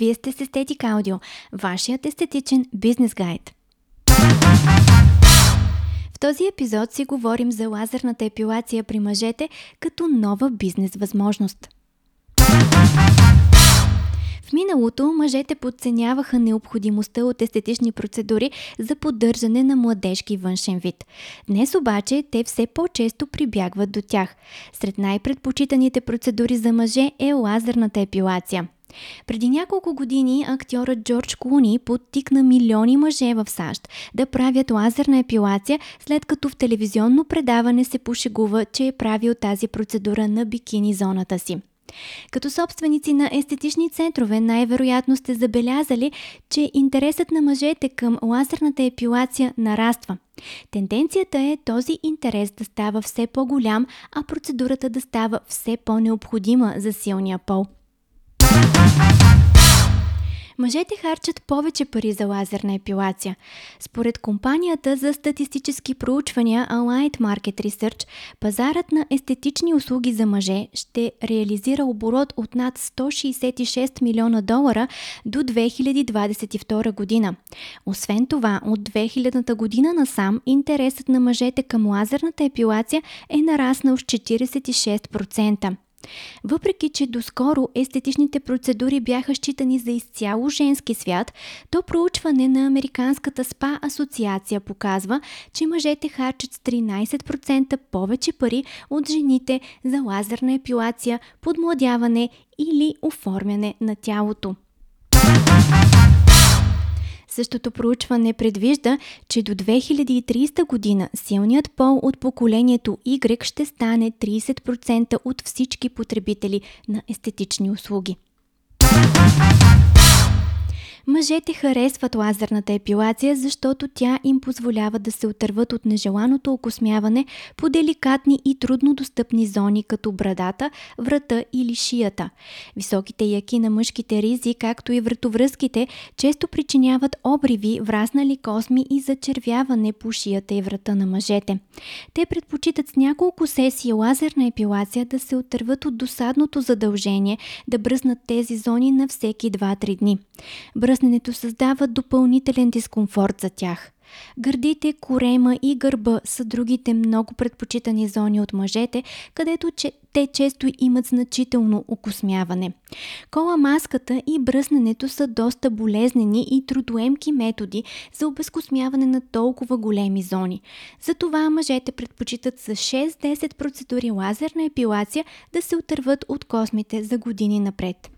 Вие сте с Естетик Аудио, вашият естетичен бизнес гайд. В този епизод си говорим за лазерната епилация при мъжете като нова бизнес възможност. В миналото мъжете подценяваха необходимостта от естетични процедури за поддържане на младежки външен вид. Днес обаче те все по-често прибягват до тях. Сред най-предпочитаните процедури за мъже е лазерната епилация – преди няколко години актьорът Джордж Клуни подтикна милиони мъже в САЩ да правят лазерна епилация, след като в телевизионно предаване се пошегува, че е правил тази процедура на бикини зоната си. Като собственици на естетични центрове, най-вероятно сте забелязали, че интересът на мъжете към лазерната епилация нараства. Тенденцията е този интерес да става все по-голям, а процедурата да става все по-необходима за силния пол. Мъжете харчат повече пари за лазерна епилация. Според компанията за статистически проучвания Allied Market Research, пазарът на естетични услуги за мъже ще реализира оборот от над 166 милиона долара до 2022 година. Освен това, от 2000 година насам интересът на мъжете към лазерната епилация е нараснал с 46%. Въпреки, че доскоро естетичните процедури бяха считани за изцяло женски свят, то проучване на Американската СПА асоциация показва, че мъжете харчат с 13% повече пари от жените за лазерна епилация, подмладяване или оформяне на тялото. Същото проучване предвижда, че до 2030 година силният пол от поколението Y ще стане 30% от всички потребители на естетични услуги. Мъжете харесват лазерната епилация, защото тя им позволява да се отърват от нежеланото окосмяване по деликатни и трудно достъпни зони, като брадата, врата или шията. Високите яки на мъжките ризи, както и вратовръзките, често причиняват обриви, враснали косми и зачервяване по шията и врата на мъжете. Те предпочитат с няколко сесии лазерна епилация да се отърват от досадното задължение да бръснат тези зони на всеки 2-3 дни. Бръсненето създава допълнителен дискомфорт за тях. Гърдите, корема и гърба са другите много предпочитани зони от мъжете, където че, те често имат значително окосмяване. Кола маската и бръсненето са доста болезнени и трудоемки методи за обезкосмяване на толкова големи зони. Затова мъжете предпочитат с 6-10 процедури лазерна епилация да се отърват от космите за години напред.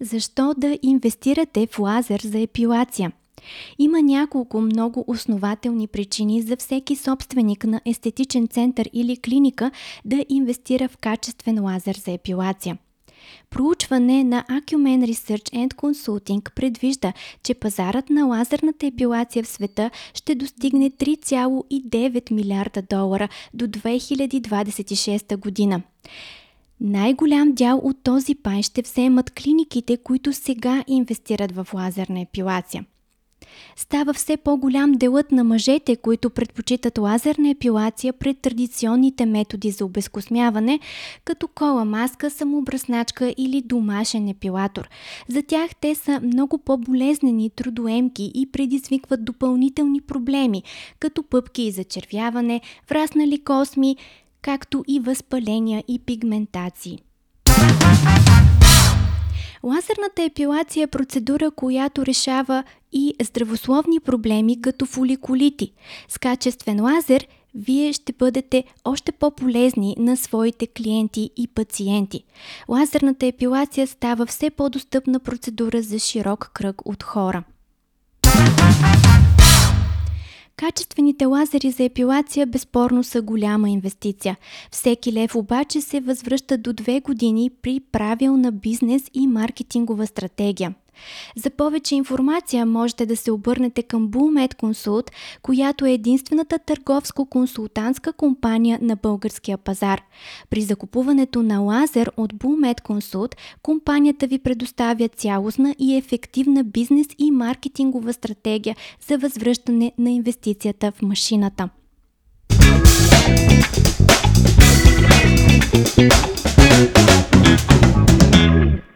Защо да инвестирате в лазер за епилация? Има няколко много основателни причини за всеки собственик на естетичен център или клиника да инвестира в качествен лазер за епилация. Проучване на Acumen Research and Consulting предвижда, че пазарът на лазерната епилация в света ще достигне 3,9 милиарда долара до 2026 година. Най-голям дял от този пай ще вземат клиниките, които сега инвестират в лазерна епилация. Става все по-голям делът на мъжете, които предпочитат лазерна епилация пред традиционните методи за обезкосмяване, като кола маска, самообръсначка или домашен епилатор. За тях те са много по-болезнени, трудоемки и предизвикват допълнителни проблеми, като пъпки и зачервяване, враснали косми, както и възпаления и пигментации. Лазерната епилация е процедура, която решава и здравословни проблеми като фоликулити. С качествен лазер вие ще бъдете още по-полезни на своите клиенти и пациенти. Лазерната епилация става все по-достъпна процедура за широк кръг от хора. Качествените лазери за епилация безспорно са голяма инвестиция. Всеки лев обаче се възвръща до две години при правилна бизнес и маркетингова стратегия. За повече информация можете да се обърнете към BullMed Consult, която е единствената търговско-консултантска компания на българския пазар. При закупуването на лазер от BullMed Consult, компанията ви предоставя цялостна и ефективна бизнес и маркетингова стратегия за възвръщане на инвестицията в машината.